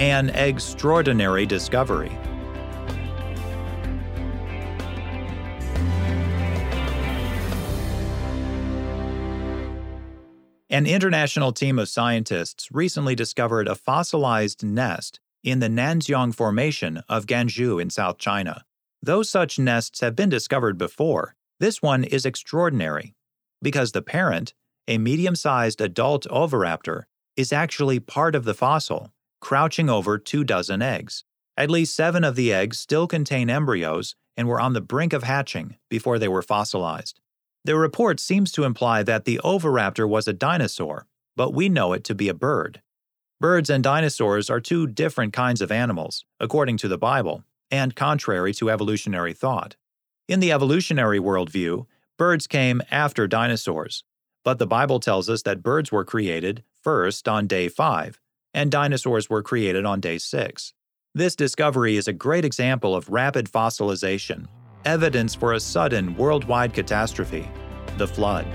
An extraordinary discovery. An international team of scientists recently discovered a fossilized nest in the Nanxiong Formation of Ganzhou in South China. Though such nests have been discovered before, this one is extraordinary because the parent, a medium sized adult oviraptor, is actually part of the fossil, crouching over two dozen eggs. At least seven of the eggs still contain embryos and were on the brink of hatching before they were fossilized. The report seems to imply that the oviraptor was a dinosaur, but we know it to be a bird. Birds and dinosaurs are two different kinds of animals, according to the Bible, and contrary to evolutionary thought. In the evolutionary worldview, birds came after dinosaurs, but the Bible tells us that birds were created first on day 5, and dinosaurs were created on day 6. This discovery is a great example of rapid fossilization evidence for a sudden worldwide catastrophe the flood.